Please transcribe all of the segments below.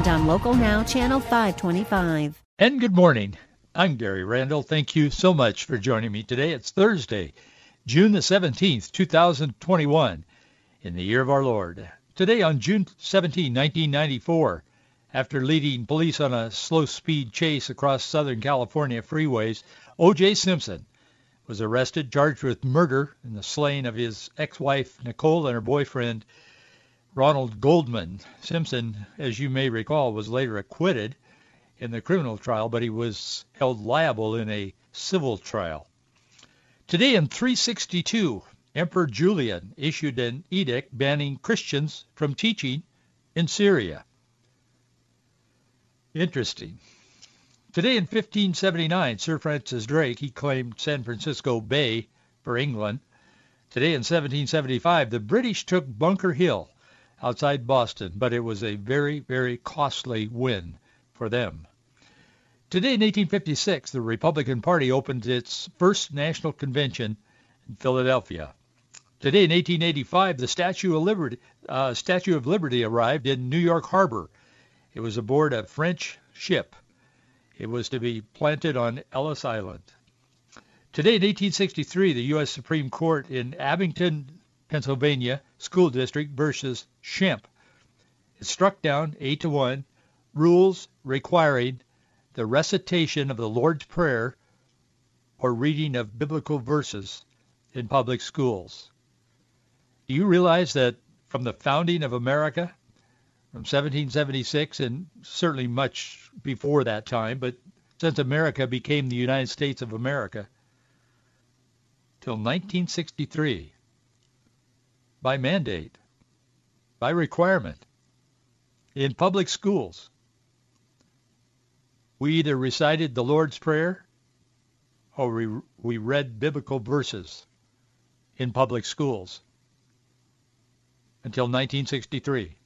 and on Local Now, Channel 525. And good morning. I'm Gary Randall. Thank you so much for joining me today. It's Thursday, June the 17th, 2021, in the year of our Lord. Today on June 17, 1994, after leading police on a slow-speed chase across Southern California freeways, O.J. Simpson was arrested, charged with murder in the slaying of his ex-wife Nicole and her boyfriend Ronald Goldman. Simpson, as you may recall, was later acquitted in the criminal trial, but he was held liable in a civil trial. Today in 362, Emperor Julian issued an edict banning Christians from teaching in Syria. Interesting. Today in 1579, Sir Francis Drake, he claimed San Francisco Bay for England. Today in 1775, the British took Bunker Hill outside Boston, but it was a very, very costly win for them. Today in 1856, the Republican Party opened its first national convention in Philadelphia. Today in 1885, the Statue of Liberty, uh, Statue of Liberty arrived in New York Harbor. It was aboard a French ship. It was to be planted on Ellis Island. Today in 1863, the U.S. Supreme Court in Abington, Pennsylvania School District versus Schempp. It struck down 8 to 1 rules requiring the recitation of the Lord's Prayer or reading of biblical verses in public schools. Do you realize that from the founding of America, from 1776 and certainly much before that time, but since America became the United States of America, till 1963, by mandate, by requirement, in public schools, we either recited the Lord's Prayer or we, we read biblical verses in public schools until 1963.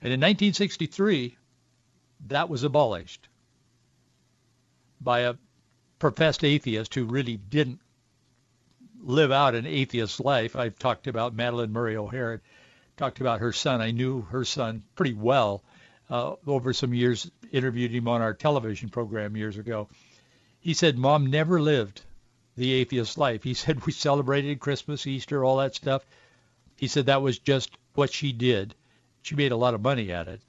And in 1963, that was abolished by a professed atheist who really didn't live out an atheist life. I've talked about Madalyn Murray O'Hair, talked about her son. I knew her son pretty well uh, over some years, interviewed him on our television program years ago. He said, Mom never lived the atheist life. He said we celebrated Christmas, Easter, all that stuff. He said that was just what she did. She made a lot of money at it.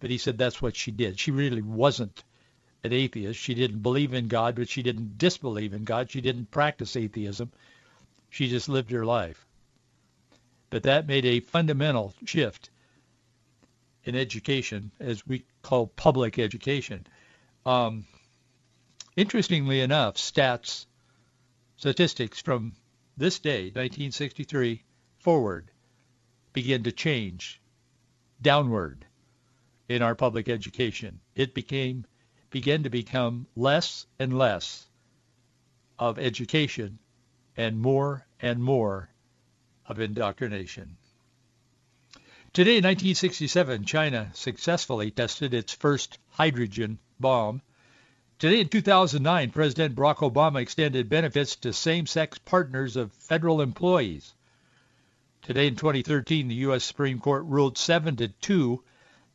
But he said that's what she did. She really wasn't an atheist. She didn't believe in God, but she didn't disbelieve in God. She didn't practice atheism. She just lived her life. But that made a fundamental shift in education, as we call public education. Um, interestingly enough, stats, statistics from this day, 1963 forward, begin to change downward in our public education. It became began to become less and less of education and more and more of indoctrination. Today, in 1967, China successfully tested its first hydrogen bomb. Today, in 2009, President Barack Obama extended benefits to same-sex partners of federal employees. Today, in 2013, the U.S. Supreme Court ruled 7 to 2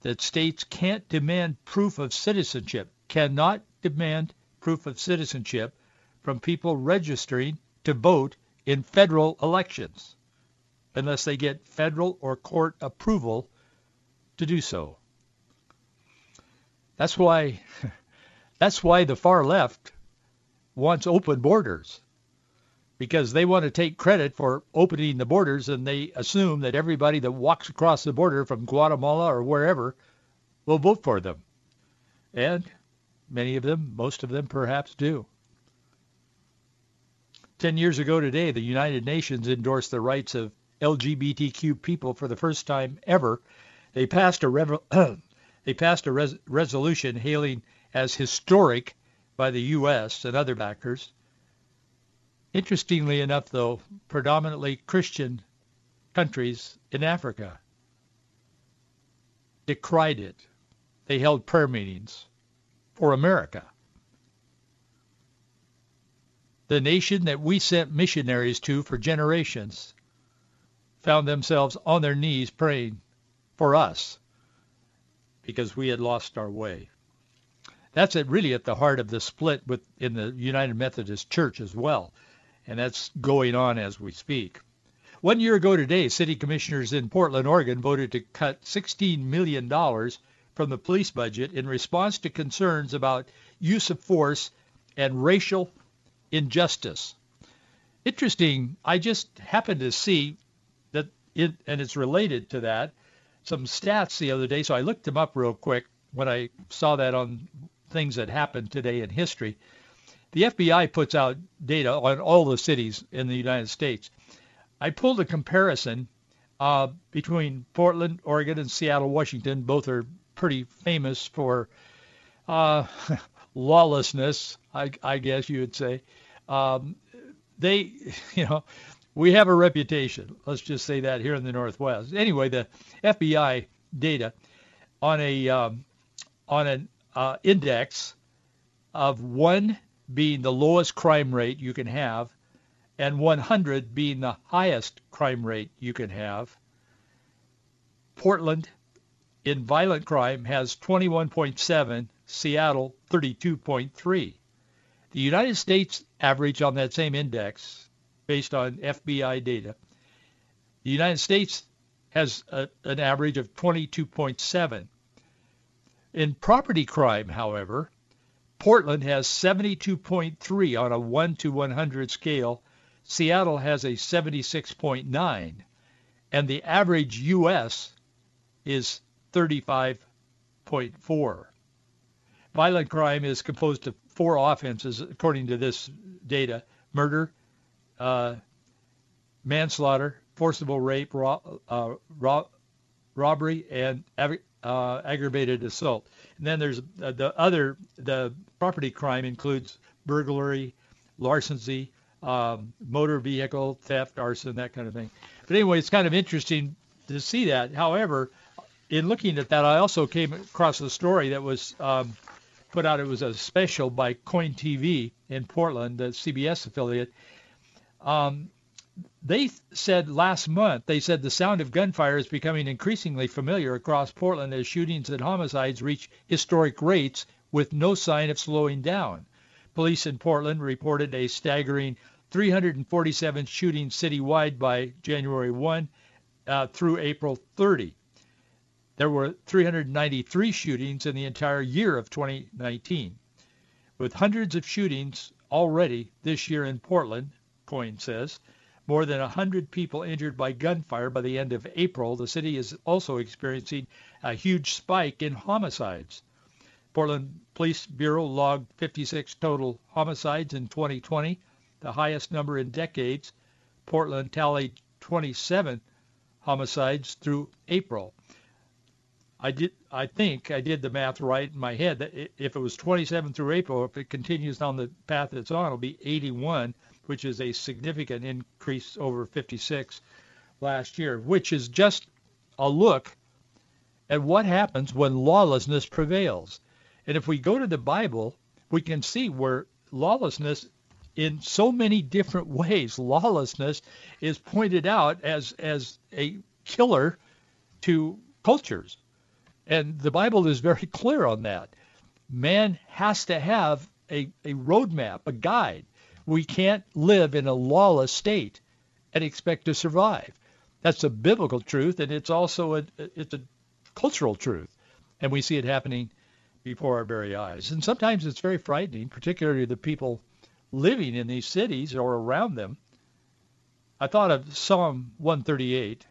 that states can't demand proof of citizenship, cannot demand proof of citizenship from people registering to vote in federal elections unless they get federal or court approval to do so. That's why that's why the far left wants open borders because they want to take credit for opening the borders and they assume that everybody that walks across the border from Guatemala or wherever will vote for them. And many of them, most of them perhaps do. Ten years ago today, the United Nations endorsed the rights of LGBTQ people for the first time ever. They passed a rev- They passed a res- resolution hailing as historic by the U.S. and other backers. Interestingly enough, though, predominantly Christian countries in Africa decried it. They held prayer meetings for America. The nation that we sent missionaries to for generations found themselves on their knees praying for us because we had lost our way. That's at really at the heart of the split in the United Methodist Church as well, and that's going on as we speak. One year ago today, city commissioners in Portland, Oregon voted to cut $16 million from the police budget in response to concerns about use of force and racial injustice. Interesting, I just happened to see that it, and it's related to that, some stats the other day, so I looked them up real quick when I saw that on things that happened today in history. The FBI puts out data on all the cities in the United States. I pulled a comparison uh, between Portland, Oregon, and Seattle, Washington. Both are pretty famous for uh, lawlessness, I, I, guess you would say. Um, they, you know, we have a reputation. Let's just say that here in the Northwest. Anyway, the FBI data on a um, on an uh, index of one being the lowest crime rate you can have, and 100 being the highest crime rate you can have. Portland in violent crime has 21.7, Seattle 32.3. The United States average on that same index based on FBI data. The United States has a, an average of 22.7. In property crime, however, Portland has 72.3 on a 1 to 100 scale. Seattle has a 76.9. And the average U.S. is 35.4. Violent crime is composed of four offenses, according to this data. Murder, uh, manslaughter, forcible rape, ro- uh, ro- robbery, and uh, aggravated assault. And then there's uh, the other, the property crime includes burglary, larceny, um, motor vehicle theft, arson, that kind of thing. But anyway, it's kind of interesting to see that. However, in looking at that, I also came across a story that was um, put out. It was a special by KOIN TV in Portland, the CBS affiliate, um, they said last month, they said the sound of gunfire is becoming increasingly familiar across Portland as shootings and homicides reach historic rates with no sign of slowing down. Police in Portland reported a staggering 347 shootings citywide by January 1 uh, through April 30. There were 393 shootings in the entire year of 2019. With hundreds of shootings already this year in Portland, KOIN says. More than 100 people injured by gunfire by the end of April. The city is also experiencing a huge spike in homicides. Portland Police Bureau logged 56 total homicides in 2020, the highest number in decades. Portland tallied 27 homicides through April. I did. I think I did the math right in my head. That if it was 27 through April, if it continues on the path it's on, it'll be 81 which is a significant increase over 56 last year, which is just a look at what happens when lawlessness prevails. And if we go to the Bible, we can see where lawlessness in so many different ways, lawlessness is pointed out as, as a killer to cultures. And the Bible is very clear on that. Man has to have a, a roadmap, a guide we can't live in a lawless state and expect to survive. That's a biblical truth, and it's also a it's a cultural truth, and we see it happening before our very eyes. And sometimes it's very frightening, particularly the people living in these cities or around them. I thought of Psalm 138.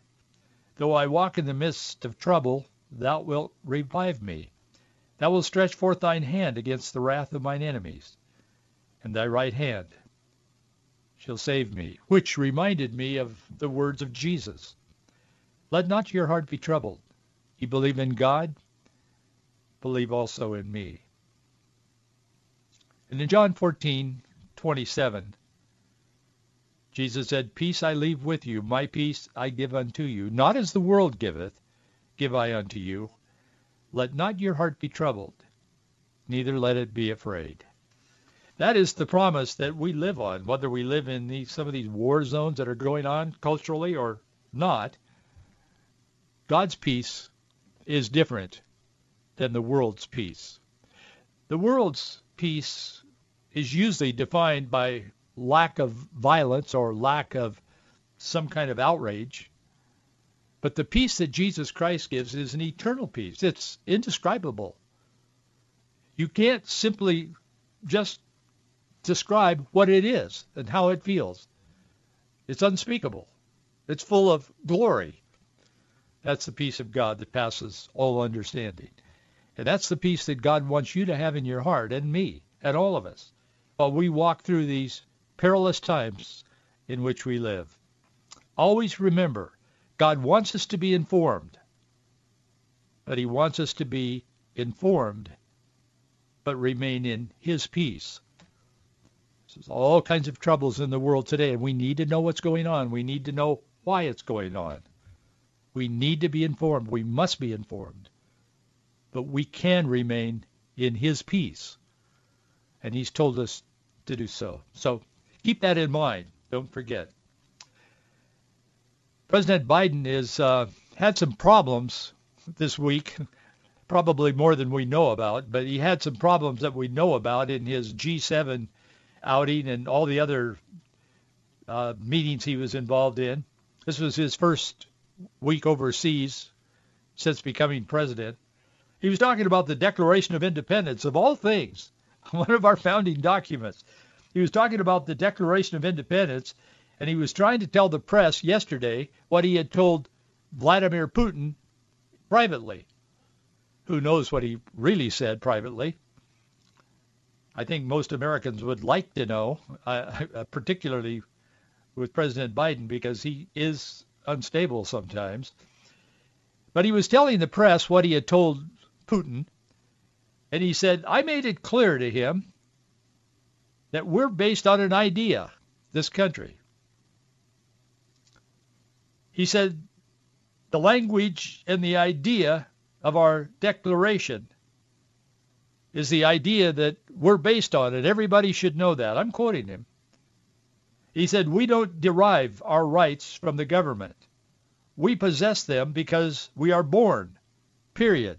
Though I walk in the midst of trouble, thou wilt revive me. Thou wilt stretch forth thine hand against the wrath of mine enemies, and thy right hand shall save me, which reminded me of the words of Jesus. Let not your heart be troubled. Ye believe in God, believe also in me. And in John 14, 27, Jesus said, Peace I leave with you, my peace I give unto you. Not as the world giveth, give I unto you. Let not your heart be troubled, neither let it be afraid. That is the promise that we live on, whether we live in these, some of these war zones that are going on culturally or not. God's peace is different than the world's peace. The world's peace is usually defined by lack of violence or lack of some kind of outrage. But the peace that Jesus Christ gives is an eternal peace. It's indescribable. You can't simply just describe what it is and how it feels. It's unspeakable. It's full of glory. That's the peace of God that passes all understanding. And that's the peace that God wants you to have in your heart and me and all of us while we walk through these perilous times in which we live. Always remember, God wants us to be informed, but he wants us to be informed, but remain in his peace. There's all kinds of troubles in the world today, and we need to know what's going on. We need to know why it's going on. We need to be informed. We must be informed. But we can remain in his peace. And he's told us to do so. So keep that in mind. Don't forget. President Biden has uh, had some problems this week, probably more than we know about, but he had some problems that we know about in his G7 outing and all the other uh, meetings he was involved in. This was his first week overseas since becoming president. He was talking about the Declaration of Independence, of all things, one of our founding documents. He was talking about the Declaration of Independence, and he was trying to tell the press yesterday what he had told Vladimir Putin privately. Who knows what he really said privately? I think most Americans would like to know, uh, particularly with President Biden, because he is unstable sometimes. But he was telling the press what he had told Putin, and he said, I made it clear to him that we're based on an idea, this country. He said, the language and the idea of our declaration is the idea that we're based on, it. everybody should know that. I'm quoting him. He said, we don't derive our rights from the government. We possess them because we are born, period.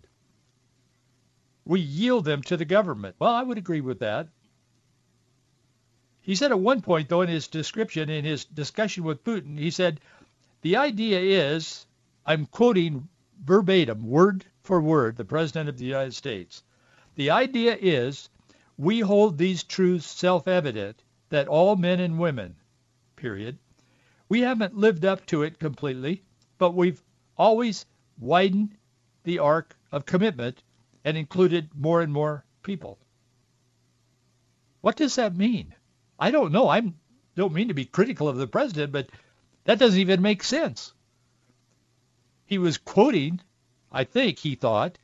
We yield them to the government. Well, I would agree with that. He said at one point, though, in his description, in his discussion with Putin, he said, the idea is, I'm quoting verbatim, word for word, the President of the United States. The idea is, we hold these truths self-evident that all men and women, period, we haven't lived up to it completely, but we've always widened the arc of commitment and included more and more people. What does that mean? I don't know. I don't mean to be critical of the president, but that doesn't even make sense. He was quoting, I think he thought,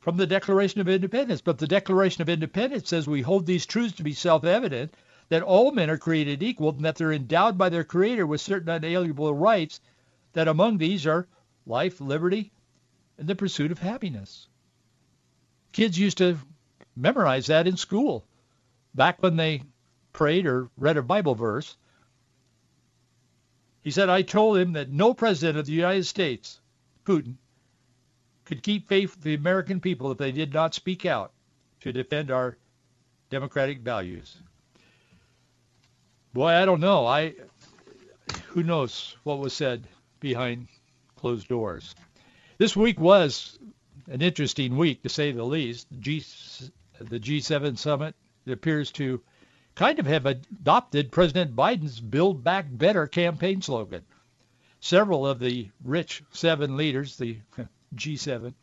from the Declaration of Independence. But the Declaration of Independence says we hold these truths to be self-evident, that all men are created equal, and that they're endowed by their Creator with certain unalienable rights, that among these are life, liberty, and the pursuit of happiness. Kids used to memorize that in school back when they prayed or read a Bible verse. He said, I told him that no president of the United States, Putin, could keep faith with the American people if they did not speak out to defend our democratic values. Boy, I don't know. I who knows what was said behind closed doors. This week was an interesting week to say the least. G, the G7 summit appears to kind of have adopted President Biden's Build Back Better campaign slogan. Several of the rich seven leaders, the G7,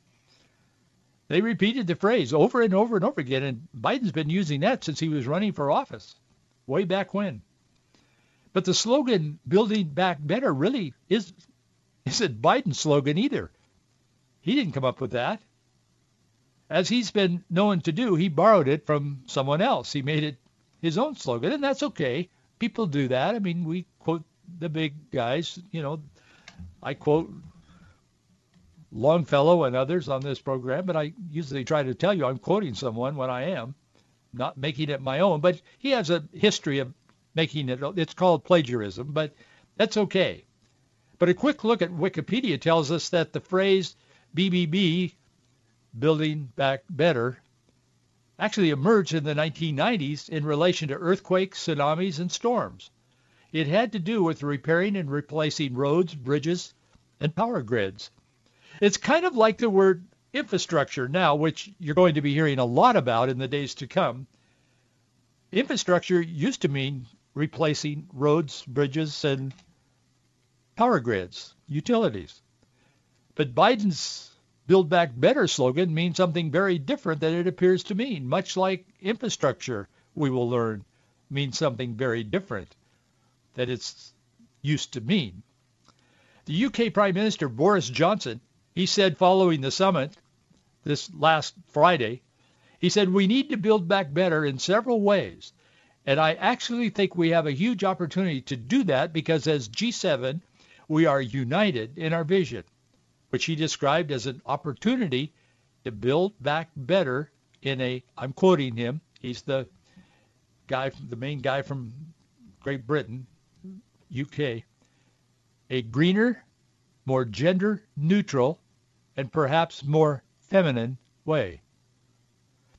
they repeated the phrase over and over and over again, and Biden's been using that since he was running for office, way back when. But the slogan "Building Back Better" really is isn't Biden's slogan either. He didn't come up with that. as he's been known to do, he borrowed it from someone else. He made it his own slogan, and that's okay. People do that. I mean, we quote the big guys. You know, I quote Longfellow and others on this program, but I usually try to tell you I'm quoting someone when I am, not making it my own. But he has a history of making it. It's called plagiarism, but that's okay. But a quick look at Wikipedia tells us that the phrase BBB, Building Back Better, actually emerged in the 1990s in relation to earthquakes, tsunamis, and storms. It had to do with repairing and replacing roads, bridges, and power grids. It's kind of like the word infrastructure now, which you're going to be hearing a lot about in the days to come. Infrastructure used to mean replacing roads, bridges, and power grids, utilities. But Biden's Build Back Better slogan means something very different than it appears to mean, much like infrastructure, we will learn, means something very different that it's used to mean. The UK Prime Minister Boris Johnson, he said following the summit this last Friday, he said, we need to build back better in several ways. And I actually think we have a huge opportunity to do that because as G7, we are united in our vision, which he described as an opportunity to build back better in a, I'm quoting him, he's the guy, the main guy from Great Britain, UK, a greener, more gender neutral, and perhaps more feminine way.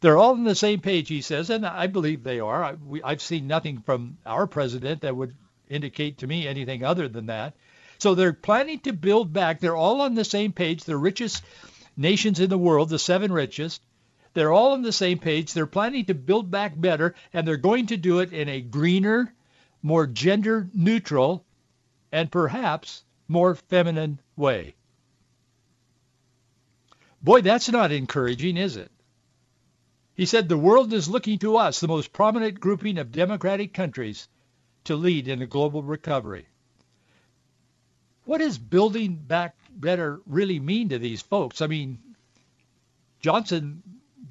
They're all on the same page, he says, and I believe they are. I, I've seen nothing from our president that would indicate to me anything other than that. So they're planning to build back. They're all on the same page. The richest nations in the world, the seven richest, they're all on the same page. They're planning to build back better, and they're going to do it in a greener, more gender neutral, and perhaps more feminine way. Boy, that's not encouraging, is it? He said the world is looking to us, the most prominent grouping of democratic countries, to lead in a global recovery. What does building back better really mean to these folks? I mean, Johnson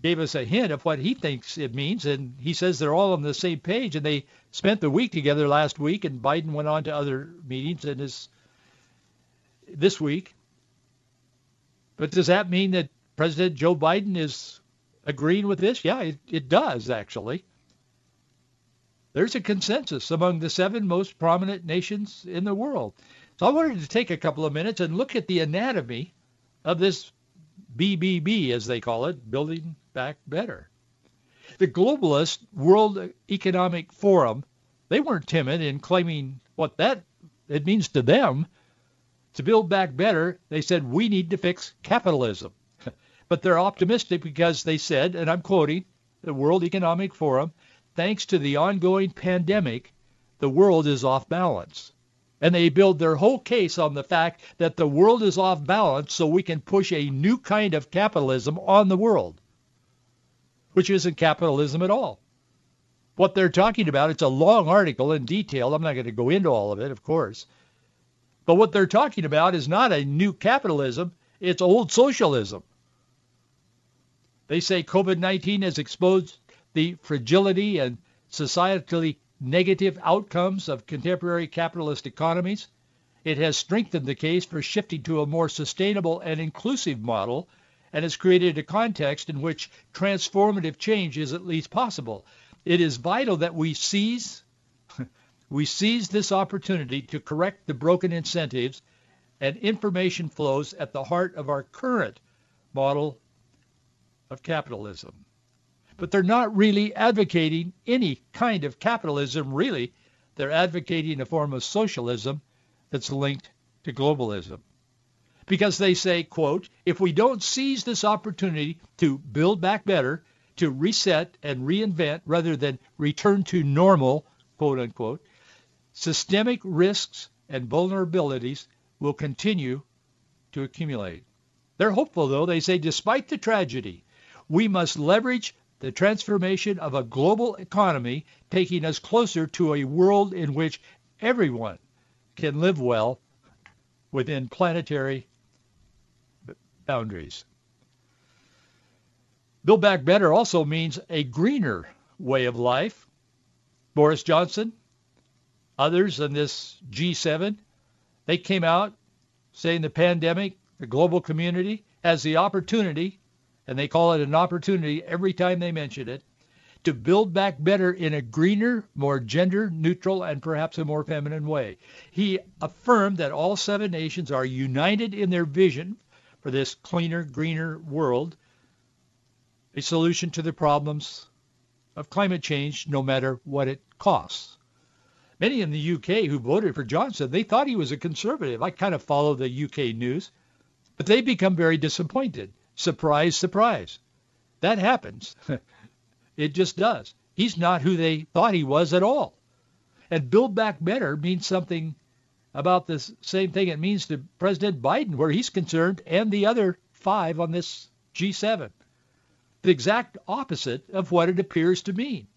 gave us a hint of what he thinks it means, and he says they're all on the same page, and they spent the week together last week, and Biden went on to other meetings in his this week. But does that mean that President Joe Biden is agreeing with this? Yeah, it, it does actually. There's a consensus among the seven most prominent nations in the world. So I wanted to take a couple of minutes and look at the anatomy of this BBB, as they call it, Building Back Better. The globalist World Economic Forum, they weren't timid in claiming what that it means to them. To build back better, they said we need to fix capitalism. but they're optimistic because they said, and I'm quoting the World Economic Forum, thanks to the ongoing pandemic, the world is off balance. And they build their whole case on the fact that the world is off balance so we can push a new kind of capitalism on the world, which isn't capitalism at all. What they're talking about, it's a long article in detail. I'm not going to go into all of it, of course. But what they're talking about is not a new capitalism. It's old socialism. They say COVID-19 has exposed the fragility and societally negative outcomes of contemporary capitalist economies. It has strengthened the case for shifting to a more sustainable and inclusive model and has created a context in which transformative change is at least possible. It is vital that we seize we seize this opportunity to correct the broken incentives and information flows at the heart of our current model of capitalism but they're not really advocating any kind of capitalism, really. They're advocating a form of socialism that's linked to globalism. Because they say, quote, if we don't seize this opportunity to build back better, to reset and reinvent rather than return to normal, quote unquote, systemic risks and vulnerabilities will continue to accumulate. They're hopeful, though. They say, despite the tragedy, we must leverage the transformation of a global economy taking us closer to a world in which everyone can live well within planetary boundaries. Build Back Better also means a greener way of life. Boris Johnson, others in this G7, they came out saying the pandemic, the global community, has the opportunity, and they call it an opportunity every time they mention it, to build back better in a greener, more gender neutral, and perhaps a more feminine way. He affirmed that all seven nations are united in their vision for this cleaner, greener world, a solution to the problems of climate change, no matter what it costs. Many in the UK who voted for Johnson, they thought he was a conservative. I kind of follow the UK news, but they become very disappointed. Surprise, surprise. That happens. It just does. He's not who they thought he was at all. And Build Back Better means something about the same thing it means to President Biden where he's concerned and the other five on this G7. The exact opposite of what it appears to mean.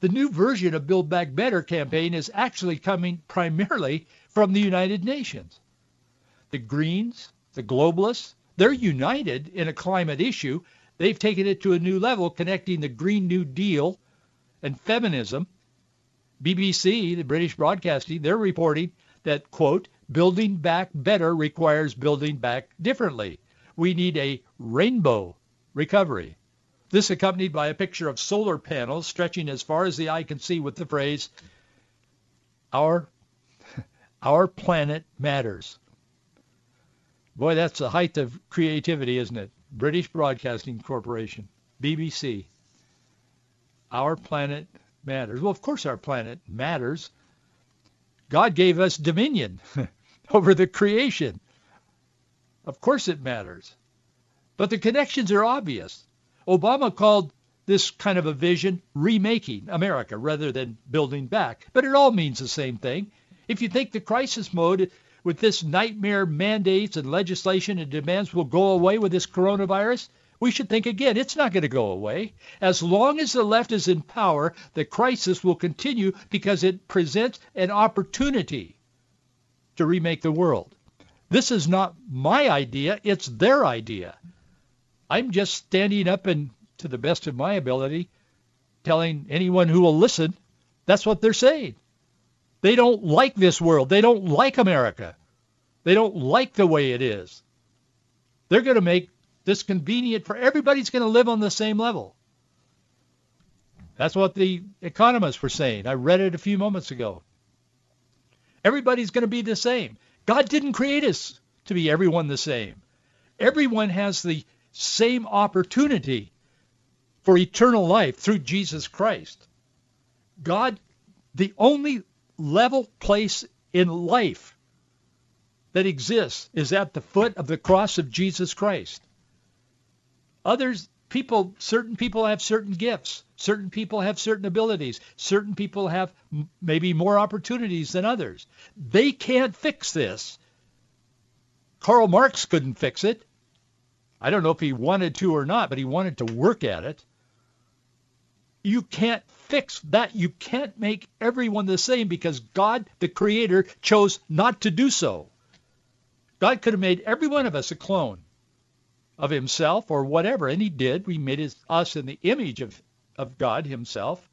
The new version of Build Back Better campaign is actually coming primarily from the United Nations. The Greens, the globalists, they're united in a climate issue They've taken it to a new level, connecting the Green New Deal and feminism. BBC, the British Broadcasting, they're reporting that, quote, building back better requires building back differently. We need a rainbow recovery. This accompanied by a picture of solar panels stretching as far as the eye can see with the phrase, our, our planet matters. Boy, that's the height of creativity, isn't it? British Broadcasting Corporation, BBC. Our planet matters. Well, of course our planet matters. God gave us dominion over the creation. Of course it matters. But the connections are obvious. Obama called this kind of a vision remaking America rather than building back. But it all means the same thing. If you think the crisis mode with this nightmare mandates and legislation and demands will go away with this coronavirus, we should think again. It's not going to go away. As long as the left is in power, the crisis will continue because it presents an opportunity to remake the world. This is not my idea. It's their idea. I'm just standing up and, to the best of my ability, telling anyone who will listen, that's what they're saying. They don't like this world. They don't like America. They don't like the way it is. They're going to make this convenient for everybody's going to live on the same level. That's what the economists were saying. I read it a few moments ago. Everybody's going to be the same. God didn't create us to be everyone the same. Everyone has the same opportunity for eternal life through Jesus Christ. God, the only level place in life that exists is at the foot of the cross of Jesus Christ. Others, people, certain people have certain gifts. Certain people have certain abilities. Certain people have maybe more opportunities than others. They can't fix this. Karl Marx couldn't fix it. I don't know if he wanted to or not, but he wanted to work at it. You can't fix that. You can't make everyone the same because God, the Creator, chose not to do so. God could have made every one of us a clone of himself or whatever, and he did. We made his, us in the image of, of God himself.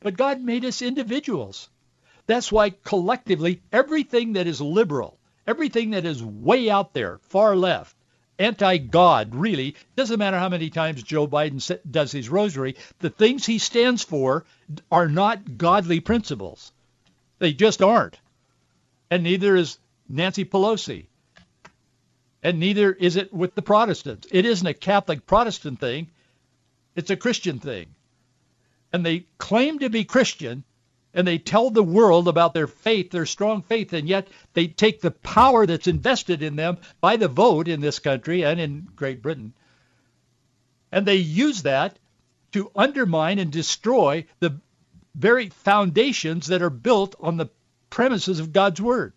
But God made us individuals. That's why collectively, everything that is liberal, everything that is way out there, far left, anti-God, really. Doesn't matter how many times Joe Biden does his rosary. The things he stands for are not godly principles. They just aren't. And neither is Nancy Pelosi. And neither is it with the Protestants. It isn't a Catholic Protestant thing. It's a Christian thing. And they claim to be Christian, and they tell the world about their faith, their strong faith, and yet they take the power that's invested in them by the vote in this country and in Great Britain, and they use that to undermine and destroy the very foundations that are built on the premises of God's Word.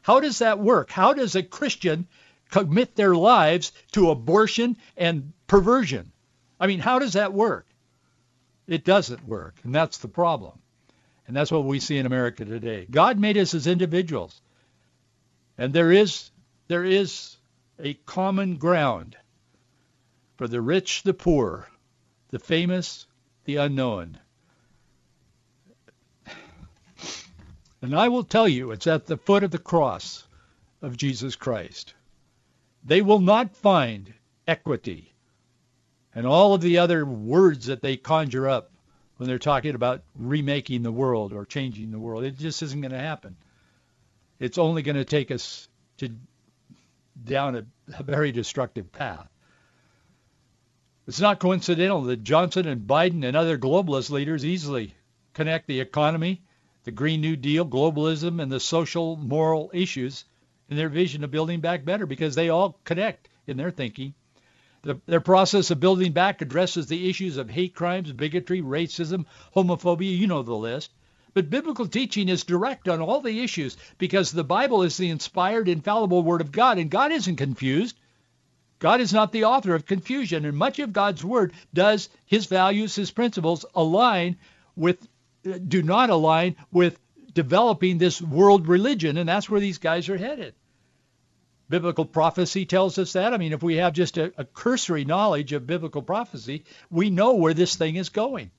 How does that work? How does a Christian commit their lives to abortion and perversion? I mean, how does that work? It doesn't work, and that's the problem. And that's what we see in America today. God made us as individuals. And there is there is a common ground for the rich, the poor, the famous, the unknown. And I will tell you, it's at the foot of the cross of Jesus Christ. They will not find equity and all of the other words that they conjure up when they're talking about remaking the world or changing the world. It just isn't going to happen. It's only going to take us to down a, a very destructive path. It's not coincidental that Johnson and Biden and other globalist leaders easily connect the economy, the Green New Deal, globalism, and the social moral issues in their vision of building back better because they all connect in their thinking. The, their process of building back addresses the issues of hate crimes, bigotry, racism, homophobia, you know the list. But biblical teaching is direct on all the issues because the Bible is the inspired, infallible Word of God, and God isn't confused. God is not the author of confusion, and much of God's Word does His values, His principles align with, uh, do not align with developing this world religion, and that's where these guys are headed. Biblical prophecy tells us that. I mean, if we have just a, a cursory knowledge of biblical prophecy, we know where this thing is going.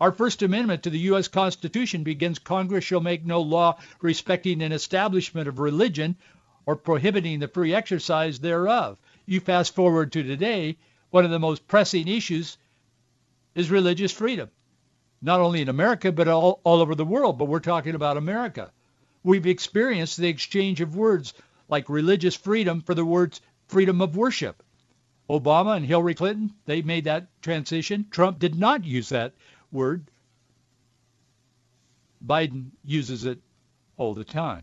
Our First Amendment to the U.S. Constitution begins Congress shall make no law respecting an establishment of religion or prohibiting the free exercise thereof. You fast forward to today, one of the most pressing issues is religious freedom, not only in America, but all, all over the world. But we're talking about America. We've experienced the exchange of words like religious freedom for the words freedom of worship. Obama and Hillary Clinton, they made that transition. Trump did not use that word. Biden uses it all the time.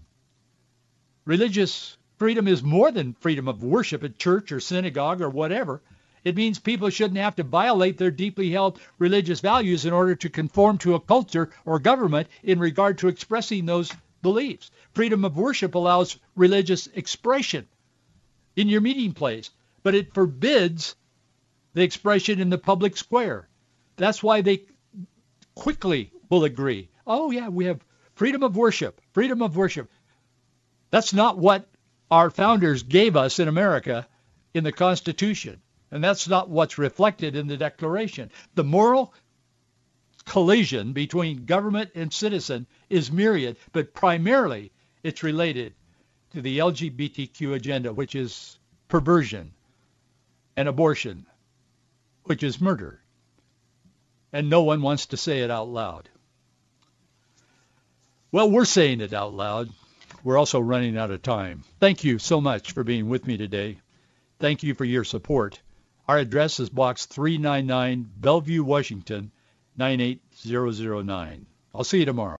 Religious freedom is more than freedom of worship at church or synagogue or whatever. It means people shouldn't have to violate their deeply held religious values in order to conform to a culture or government in regard to expressing those beliefs. Freedom of worship allows religious expression in your meeting place, but it forbids the expression in the public square. That's why they quickly will agree. Oh yeah, we have freedom of worship, freedom of worship. That's not what our founders gave us in America in the Constitution. And that's not what's reflected in the Declaration. The moral collision between government and citizen is myriad, but primarily it's related to the LGBTQ agenda, which is perversion, and abortion, which is murder. And no one wants to say it out loud. Well, we're saying it out loud. We're also running out of time. Thank you so much for being with me today. Thank you for your support. Our address is Box 399, Bellevue, Washington, 98009. I'll see you tomorrow.